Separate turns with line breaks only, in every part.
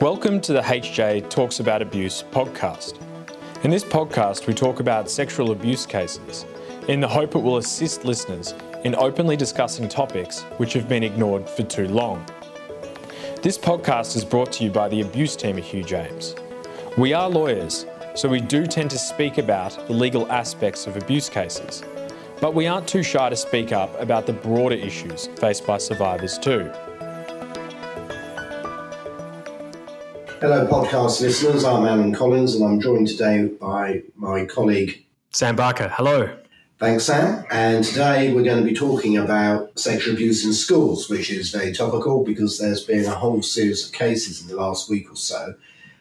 Welcome to the HJ Talks About Abuse podcast. In this podcast, we talk about sexual abuse cases in the hope it will assist listeners in openly discussing topics which have been ignored for too long. This podcast is brought to you by the abuse team at Hugh James. We are lawyers, so we do tend to speak about the legal aspects of abuse cases, but we aren't too shy to speak up about the broader issues faced by survivors too.
Hello, podcast listeners. I'm Alan Collins, and I'm joined today by my colleague
Sam Barker. Hello.
Thanks, Sam. And today we're going to be talking about sexual abuse in schools, which is very topical because there's been a whole series of cases in the last week or so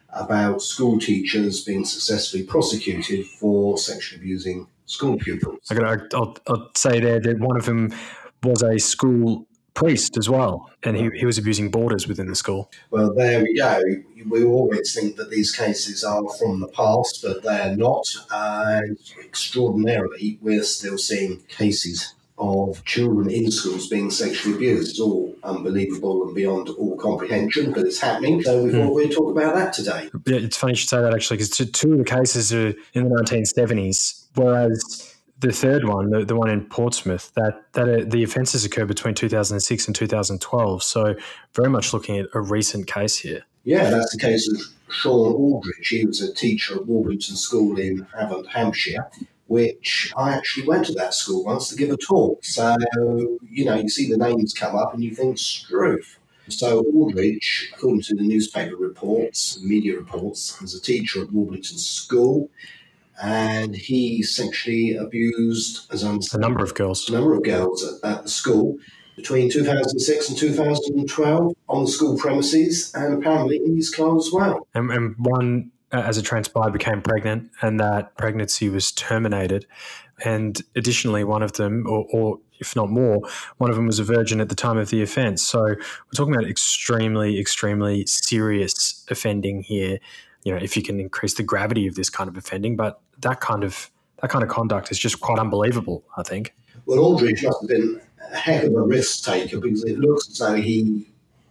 about school teachers being successfully prosecuted for sexually abusing school pupils.
I got. I'll, I'll say there that one of them was a school priest as well, and he, he was abusing boarders within the school.
Well, there we go. We always think that these cases are from the past, but they're not. And extraordinarily, we're still seeing cases of children in schools being sexually abused. It's all unbelievable and beyond all comprehension, but it's happening. So we thought mm. we'd talk about that today.
Yeah, it's funny you should say that actually, because two of the cases are in the 1970s, whereas the third one, the, the one in Portsmouth, that that uh, the offences occurred between 2006 and 2012. So very much looking at a recent case here.
Yeah, that's the case of Sean Aldridge. He was a teacher at Warblington School in Havant, Hampshire, which I actually went to that school once to give a talk. So, you know, you see the names come up and you think, Struth. So Aldridge, according to the newspaper reports, media reports, was a teacher at Warblington School and he sexually abused, as I'm
a number of girls,
a number of girls at, at the school between 2006 and 2012 on the school premises, and apparently in his car as well.
And, and one, uh, as it transpired, became pregnant, and that pregnancy was terminated. And additionally, one of them, or, or if not more, one of them was a virgin at the time of the offence. So we're talking about extremely, extremely serious offending here. You know, if you can increase the gravity of this kind of offending, but that kind of that kind of conduct is just quite unbelievable. I think.
Well, Aldridge must have been a heck of a risk taker because it looks as though he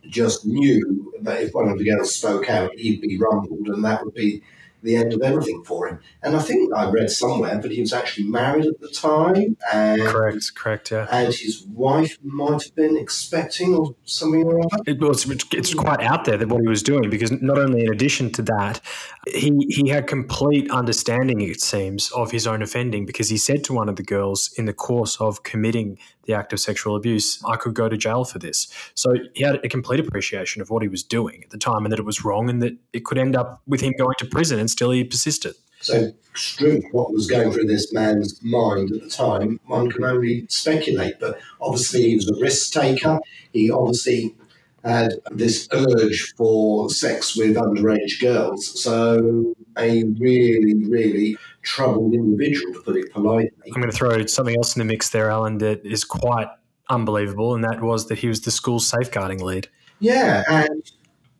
just knew that if one of the girls spoke out, he'd be rumbled, and that would be the end of everything for him. And I think I read somewhere that he was actually married at the time. And,
correct, correct, yeah.
And his wife might have been expecting or something or other.
It was, it's quite out there that what he was doing because not only in addition to that, he, he had complete understanding, it seems, of his own offending because he said to one of the girls in the course of committing the act of sexual abuse, I could go to jail for this. So he had a complete appreciation of what he was doing at the time and that it was wrong and that it could end up with him going to prison and still he persisted.
So, what was going through this man's mind at the time, one can only speculate. But obviously, he was a risk taker. He obviously had this urge for sex with underage girls. So, a really, really troubled individual, to put it politely.
I'm going to throw something else in the mix there, Alan, that is quite unbelievable, and that was that he was the school's safeguarding lead.
Yeah, and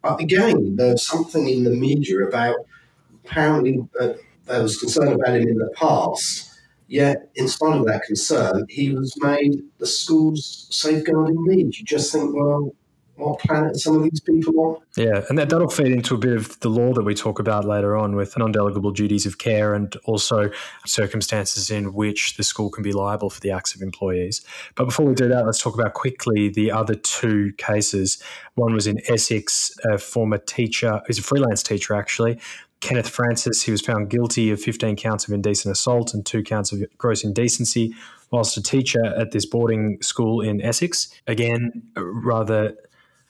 uh, again, there's something in the media about apparently uh, there was concern about him in the past. Yet, in spite of that concern, he was made the school's safeguarding lead. You just think, well, what planet some of these people on.
Yeah, and that, that'll feed into a bit of the law that we talk about later on with non delegable duties of care and also circumstances in which the school can be liable for the acts of employees. But before we do that, let's talk about quickly the other two cases. One was in Essex, a former teacher, who's a freelance teacher actually, Kenneth Francis, he was found guilty of 15 counts of indecent assault and two counts of gross indecency whilst a teacher at this boarding school in Essex. Again, rather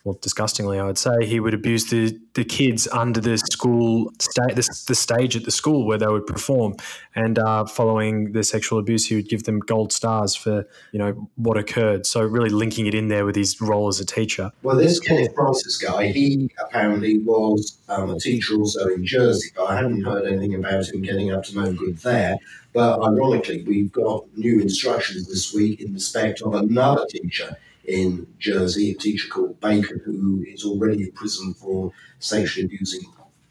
well, disgustingly, I would say, he would abuse the, the kids under the school sta- the, the stage at the school where they would perform. And uh, following the sexual abuse, he would give them gold stars for you know what occurred. So really linking it in there with his role as a teacher.
Well, this Kenneth Francis guy, he apparently was um, a teacher also in Jersey. But I haven't heard anything about him getting up to no good there. But ironically, we've got new instructions this week in respect of another teacher in Jersey, a teacher called Baker, who is already in prison for sexually abusing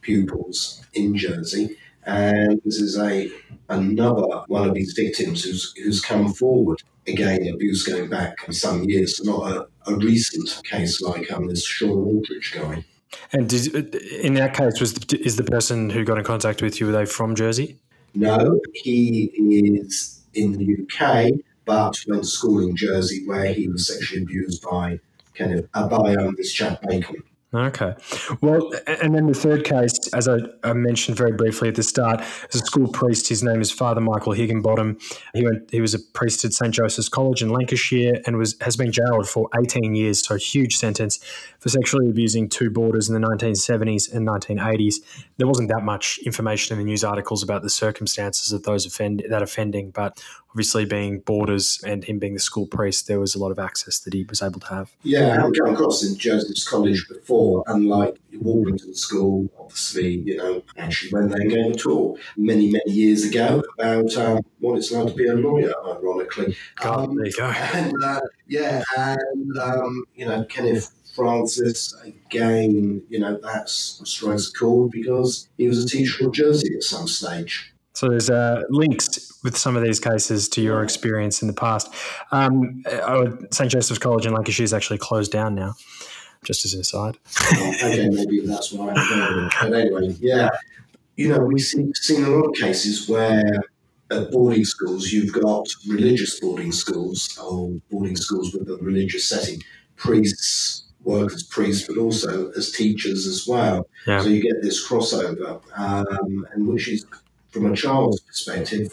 pupils in Jersey. And this is a another one of his victims who's who's come forward. Again, abuse going back some years, not a, a recent case like um, this Sean Aldridge guy.
And did, in that case, was the, is the person who got in contact with you, were they from Jersey?
No, he is in the UK, but went to school in Jersey where he was sexually abused by kind of a um, this chap Bacon.
Okay. Well, and then the third case, as I, I, mentioned very briefly at the start, is a school priest. His name is Father Michael Higginbottom. He went. He was a priest at St Joseph's College in Lancashire and was has been jailed for 18 years, so huge sentence for sexually abusing two boarders in the 1970s and 1980s. There wasn't that much information in the news articles about the circumstances of those offend that offending, but obviously being boarders and him being the school priest, there was a lot of access that he was able to have.
Yeah, I haven't come across in Joseph's College before, unlike Warblington School, obviously, you know, actually when they gave a talk many, many years ago about um, what it's like to be a lawyer, ironically.
God, um, there you go.
And, uh, yeah, and, um, you know, Kenneth Francis, again, you know, that's strikes a chord because he was a teacher in Jersey at some stage.
So there's uh, links with some of these cases to your experience in the past. Um, St Joseph's College in Lancashire is actually closed down now, just as an aside.
okay, maybe that's why. But anyway, yeah, you know, we've seen, seen a lot of cases where at boarding schools you've got religious boarding schools or boarding schools with a religious setting, priests work as priests, but also as teachers as well. Yeah. So you get this crossover, um, and which is from a child's perspective,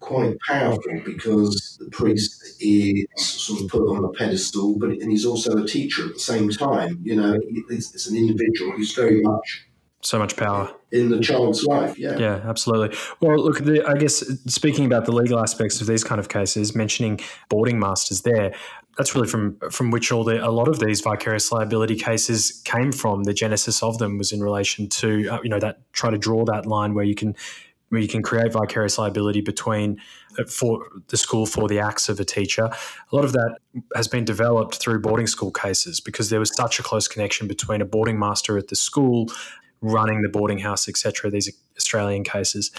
quite powerful because the priest is sort of put on a pedestal, but and he's also a teacher at the same time. You know, it's, it's an individual who's very much
so much power
in the child's life. Yeah,
yeah, absolutely. Well, look, the, I guess speaking about the legal aspects of these kind of cases, mentioning boarding masters there. That's really from from which all the a lot of these vicarious liability cases came from. The genesis of them was in relation to uh, you know that try to draw that line where you can where you can create vicarious liability between uh, for the school for the acts of a teacher. A lot of that has been developed through boarding school cases because there was such a close connection between a boarding master at the school running the boarding house, etc. These Australian cases,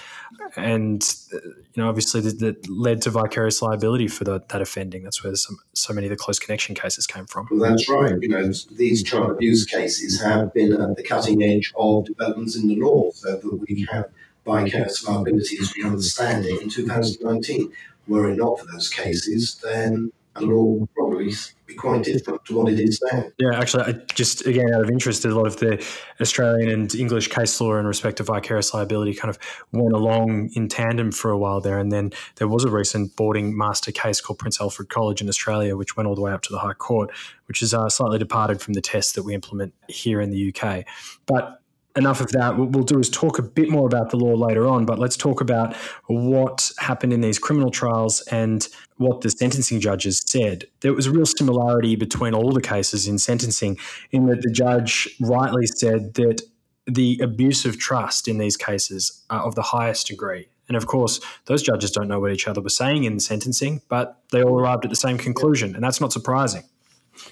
and uh, you know, obviously that, led to vicarious liability for the, that offending. That's where some, so many of the close connection cases came from.
Well, that's right. You know, these child abuse cases have been at the cutting edge of developments in the law, so that we have vicarious liability as we understand it in 2019. Were it not for those cases, then the law would probably be quite different to what it is now.
Yeah, actually, I just again out of interest, a lot of the Australian and English case law in respect to vicarious liability kind of went along in tandem for a while there, and then there was a recent boarding master case called Prince Alfred College in Australia, which went all the way up to the High Court, which is uh, slightly departed from the test that we implement here in the UK, but enough of that. What we'll do is talk a bit more about the law later on, but let's talk about what happened in these criminal trials and what the sentencing judges said. There was a real similarity between all the cases in sentencing, in that the judge rightly said that the abuse of trust in these cases are of the highest degree. And of course, those judges don't know what each other were saying in the sentencing, but they all arrived at the same conclusion, and that's not surprising.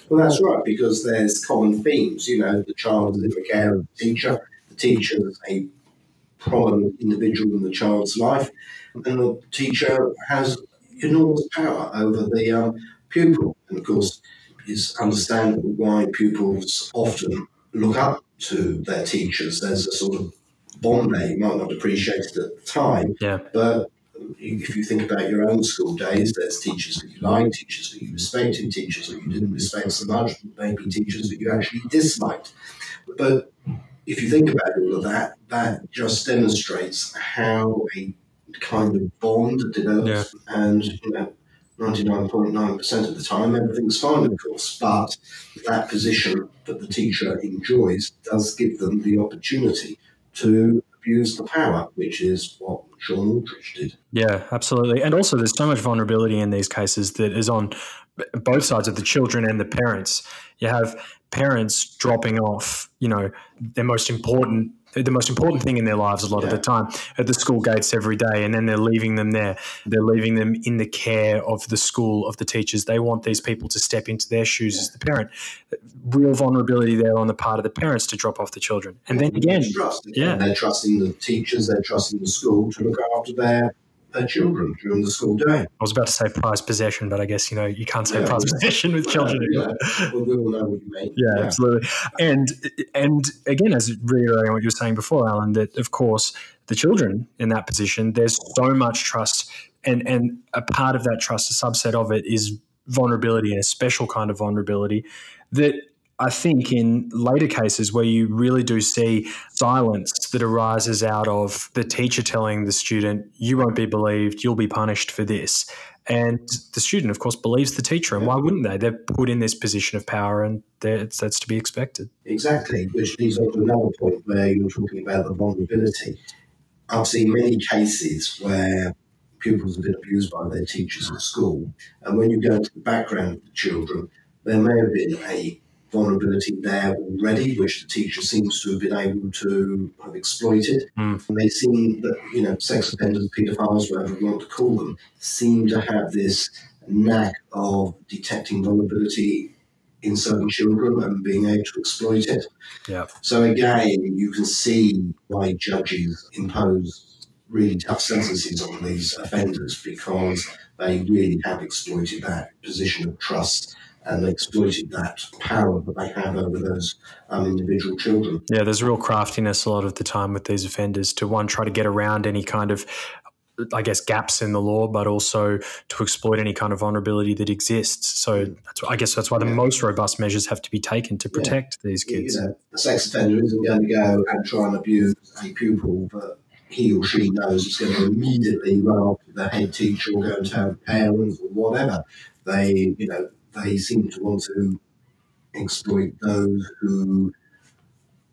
Well, that's right, because there's common themes. You know, the child is in the care of the teacher, the teacher is a prominent individual in the child's life, and the teacher has enormous power over the um, pupil. And of course, it's understandable why pupils often look up to their teachers. There's a sort of bond there. You might not appreciate it at the time,
yeah.
but if you think about your own school days, there's teachers that you liked, teachers that you respected, teachers that you didn't respect so much, maybe teachers that you actually disliked. But if you think about all of that, that just demonstrates how a kind of bond develops. Yeah. And, you know, 99.9% of the time, everything's fine, of course. But that position that the teacher enjoys does give them the opportunity to abuse the power, which is what Sean Aldridge did.
Yeah, absolutely. And also, there's so much vulnerability in these cases that is on both sides of the children and the parents. You have parents dropping off, you know, their most important the most important thing in their lives a lot yeah. of the time at the school gates every day and then they're leaving them there. They're leaving them in the care of the school of the teachers. They want these people to step into their shoes yeah. as the parent. Real vulnerability there on the part of the parents to drop off the children. And then again
trust, yeah. they're trusting the teachers. They're trusting the school to look after their their children during the school day. I
was about to say prized possession, but I guess you know you can't say yeah, prized yeah. possession with children.
Yeah, well, we all know what you mean.
Yeah, yeah, absolutely. And and again, as reiterating what you were saying before, Alan, that of course the children in that position, there's so much trust, and and a part of that trust, a subset of it, is vulnerability and a special kind of vulnerability that I think in later cases where you really do see silence that arises out of the teacher telling the student, you won't be believed, you'll be punished for this. And the student, of course, believes the teacher. And why wouldn't they? They're put in this position of power and that's to be expected.
Exactly, which leads on to another point where you're talking about the vulnerability. I've seen many cases where pupils have been abused by their teachers at school. And when you go into the background of the children, there may have been a vulnerability there already, which the teacher seems to have been able to have exploited. Mm. And they seem that, you know, sex offenders, paedophiles, whatever you want to call them, seem to have this knack of detecting vulnerability in certain children and being able to exploit it.
Yeah.
So again, you can see why judges impose really tough sentences on these offenders because they really have exploited that position of trust and they exploited that power that they have over those um, individual children.
Yeah, there's real craftiness a lot of the time with these offenders to one try to get around any kind of I guess gaps in the law, but also to exploit any kind of vulnerability that exists. So that's, I guess that's why the yeah. most robust measures have to be taken to protect yeah. these kids.
You know, the sex offender isn't going to go and try and abuse a pupil, but he or she knows it's going to immediately run off to the head teacher or go and tell parents or whatever. They, you know, they seem to want to exploit those who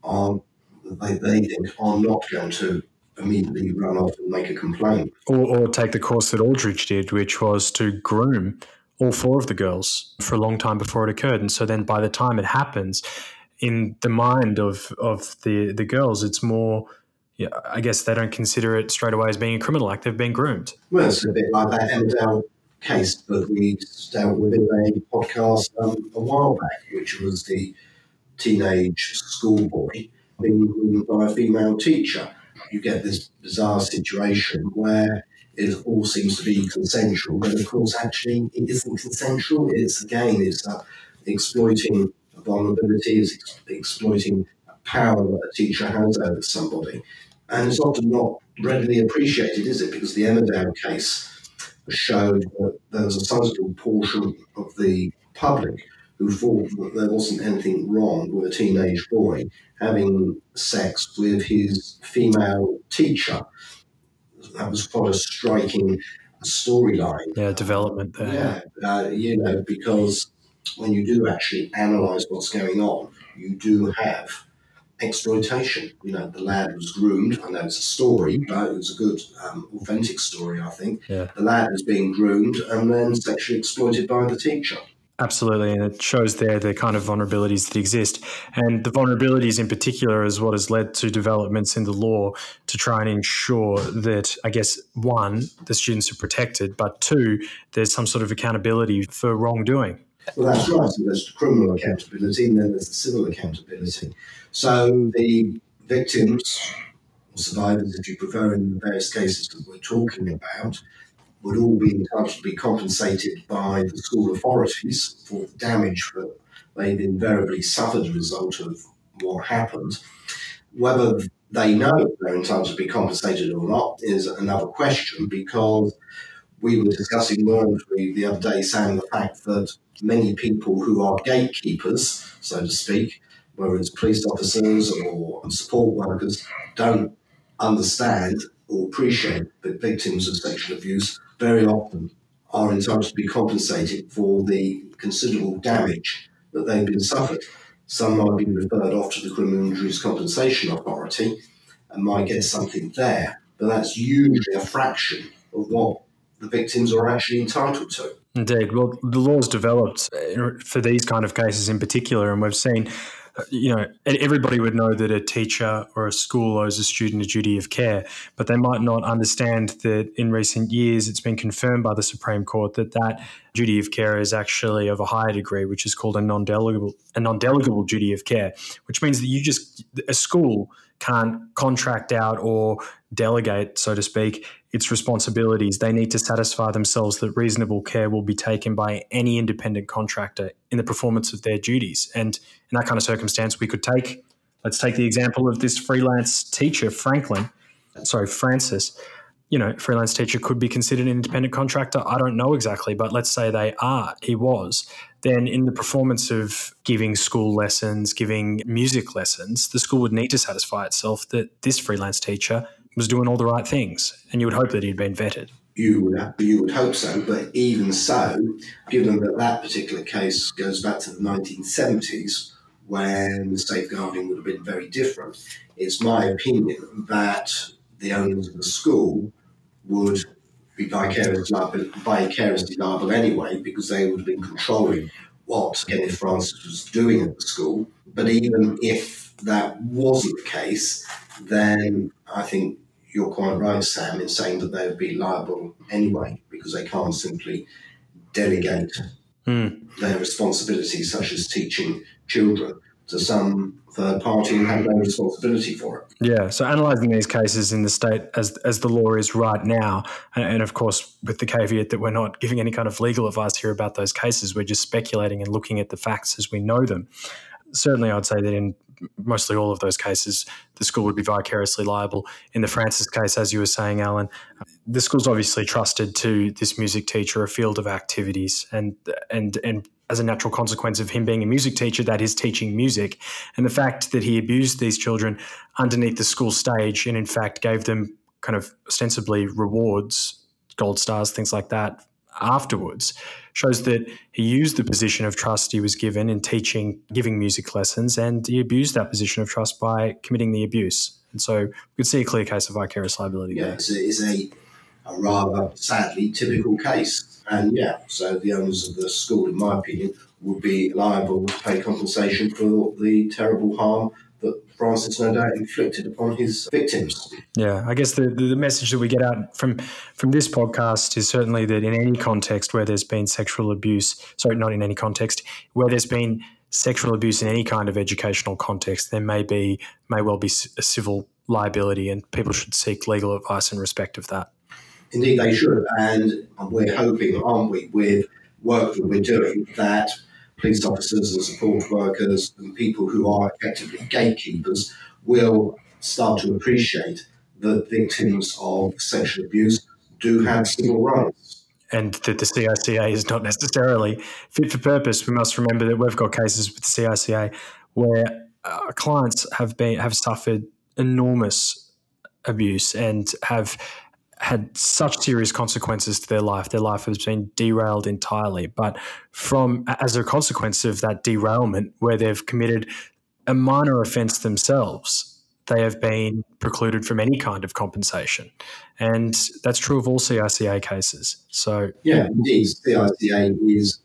are they, they think are not going to immediately run off and make a complaint.
Or, or take the course that Aldridge did, which was to groom all four of the girls for a long time before it occurred. And so then by the time it happens, in the mind of, of the, the girls, it's more, yeah, I guess they don't consider it straight away as being a criminal act. They've been groomed.
Well, it's a bit like that Emmerdale case that we dealt with in a podcast um, a while back, which was the teenage schoolboy being groomed by a female teacher. You get this bizarre situation where it all seems to be consensual, but of course, actually, it isn't consensual. It's again, it's uh, exploiting vulnerability, it's ex- exploiting power that a teacher has over somebody. And it's often not readily appreciated, is it? Because the Emmerdale case showed that there was a sizable portion of the public who thought that there wasn't anything wrong with a teenage boy having sex with his female teacher. That was quite a striking storyline.
Yeah, development
there. Yeah, uh, you know, because when you do actually analyse what's going on, you do have exploitation. You know, the lad was groomed. I know it's a story, but it was a good, um, authentic story, I think.
Yeah.
The lad was being groomed and then sexually exploited by the teacher.
Absolutely, and it shows there the kind of vulnerabilities that exist. And the vulnerabilities in particular is what has led to developments in the law to try and ensure that, I guess, one, the students are protected, but two, there's some sort of accountability for wrongdoing.
Well, that's right. So there's criminal accountability and then there's the civil accountability. So the victims, or survivors, if you prefer, in the various cases that we're talking about, would all be entitled to be compensated by the school authorities for the damage that they've invariably suffered as a result of what happened. Whether they know they're entitled to be compensated or not is another question because we were discussing, weren't the other day, saying the fact that many people who are gatekeepers, so to speak, whether it's police officers or support workers, don't understand or appreciate that victims of sexual abuse very often are entitled to be compensated for the considerable damage that they've been suffered. Some might be referred off to the Criminal Injuries Compensation Authority and might get something there, but that's usually a fraction of what the victims are actually entitled to.
Indeed. Well, the law's developed uh, for these kind of cases in particular, and we've seen you know, everybody would know that a teacher or a school owes a student a duty of care, but they might not understand that in recent years it's been confirmed by the Supreme Court that that duty of care is actually of a higher degree, which is called a non-delegable a non-delegable duty of care, which means that you just a school can't contract out or delegate, so to speak, its responsibilities, they need to satisfy themselves that reasonable care will be taken by any independent contractor in the performance of their duties. And in that kind of circumstance, we could take, let's take the example of this freelance teacher, Franklin, sorry, Francis. You know, freelance teacher could be considered an independent contractor. I don't know exactly, but let's say they are, he was. Then, in the performance of giving school lessons, giving music lessons, the school would need to satisfy itself that this freelance teacher was doing all the right things, and you would hope that he'd been vetted.
You would, you would hope so, but even so, given that that particular case goes back to the 1970s, when the safeguarding would have been very different, it's my opinion that the owners of the school would be vicariously liable, vicariously liable anyway, because they would have been controlling what Kenneth Francis was doing at the school. But even if that wasn't the case, then I think you're quite right, Sam, in saying that they would be liable anyway because they can't simply delegate mm. their responsibilities, such as teaching children, to some third party and have no responsibility for it.
Yeah. So analysing these cases in the state as as the law is right now, and, and, of course with the caveat that we're not giving any kind of legal advice here about those cases, we're just speculating and looking at the facts as we know them. Certainly, I'd say that in mostly all of those cases, the school would be vicariously liable. In the Francis case, as you were saying, Alan, the school's obviously trusted to this music teacher a field of activities, and and and as a natural consequence of him being a music teacher, that is teaching music, and the fact that he abused these children underneath the school stage, and in fact gave them kind of ostensibly rewards, gold stars, things like that afterwards shows that he used the position of trust he was given in teaching, giving music lessons, and he abused that position of trust by committing the abuse. And so we could see a clear case of vicarious liability.
Yeah, it's a, it's a, a rather sadly typical case. And yeah, so the owners of the school, in my opinion, would be liable to pay compensation for the terrible harm that Francis no doubt inflicted upon his victims.
Yeah, I guess the, the message that we get out from from this podcast is certainly that in any context where there's been sexual abuse, sorry, not in any context, where there's been sexual abuse in any kind of educational context, there may be may well be a civil liability, and people should seek legal advice in respect of that.
Indeed, they should, and we're hoping, aren't we, with work that we're doing, that police officers and support workers and people who are effectively gatekeepers will start to appreciate that victims of sexual abuse do have civil rights.
And that the CICA is not necessarily fit for purpose. We must remember that we've got cases with the CICA where uh, clients have been have suffered enormous abuse and have had such serious consequences to their life. Their life has been derailed entirely. But from as a consequence of that derailment, where they've committed a minor offence themselves, they have been precluded from any kind of compensation, and that's true of all CICA cases. So
yeah, indeed, CICA is,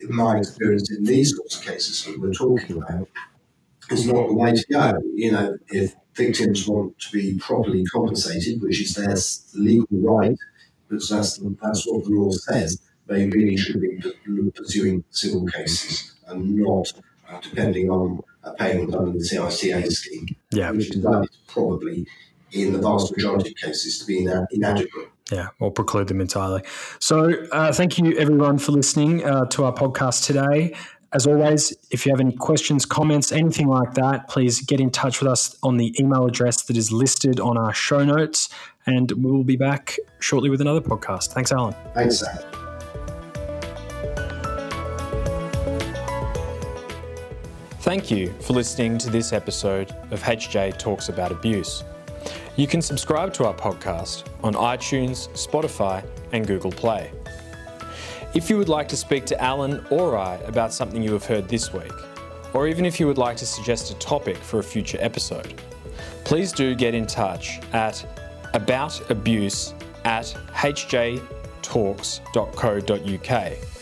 in my experience, in these sorts of cases we're talking about, is not the way to go. You know, if victims want to be properly compensated, which is their legal right, because that's, that's what the law says, they really should be pursuing civil cases and not uh, depending on a payment under the CICA scheme,
yeah.
which is probably in the vast majority of cases to be inadequate.
Yeah, or preclude them entirely. So, uh, thank you everyone for listening uh, to our podcast today. As always, if you have any questions, comments, anything like that, please get in touch with us on the email address that is listed on our show notes. And we will be back shortly with another podcast. Thanks, Alan.
Thanks, Sam.
Thank you for listening to this episode of HJ Talks About Abuse. You can subscribe to our podcast on iTunes, Spotify, and Google Play. If you would like to speak to Alan or I about something you have heard this week, or even if you would like to suggest a topic for a future episode, please do get in touch at aboutabuse at hjtalks.co.uk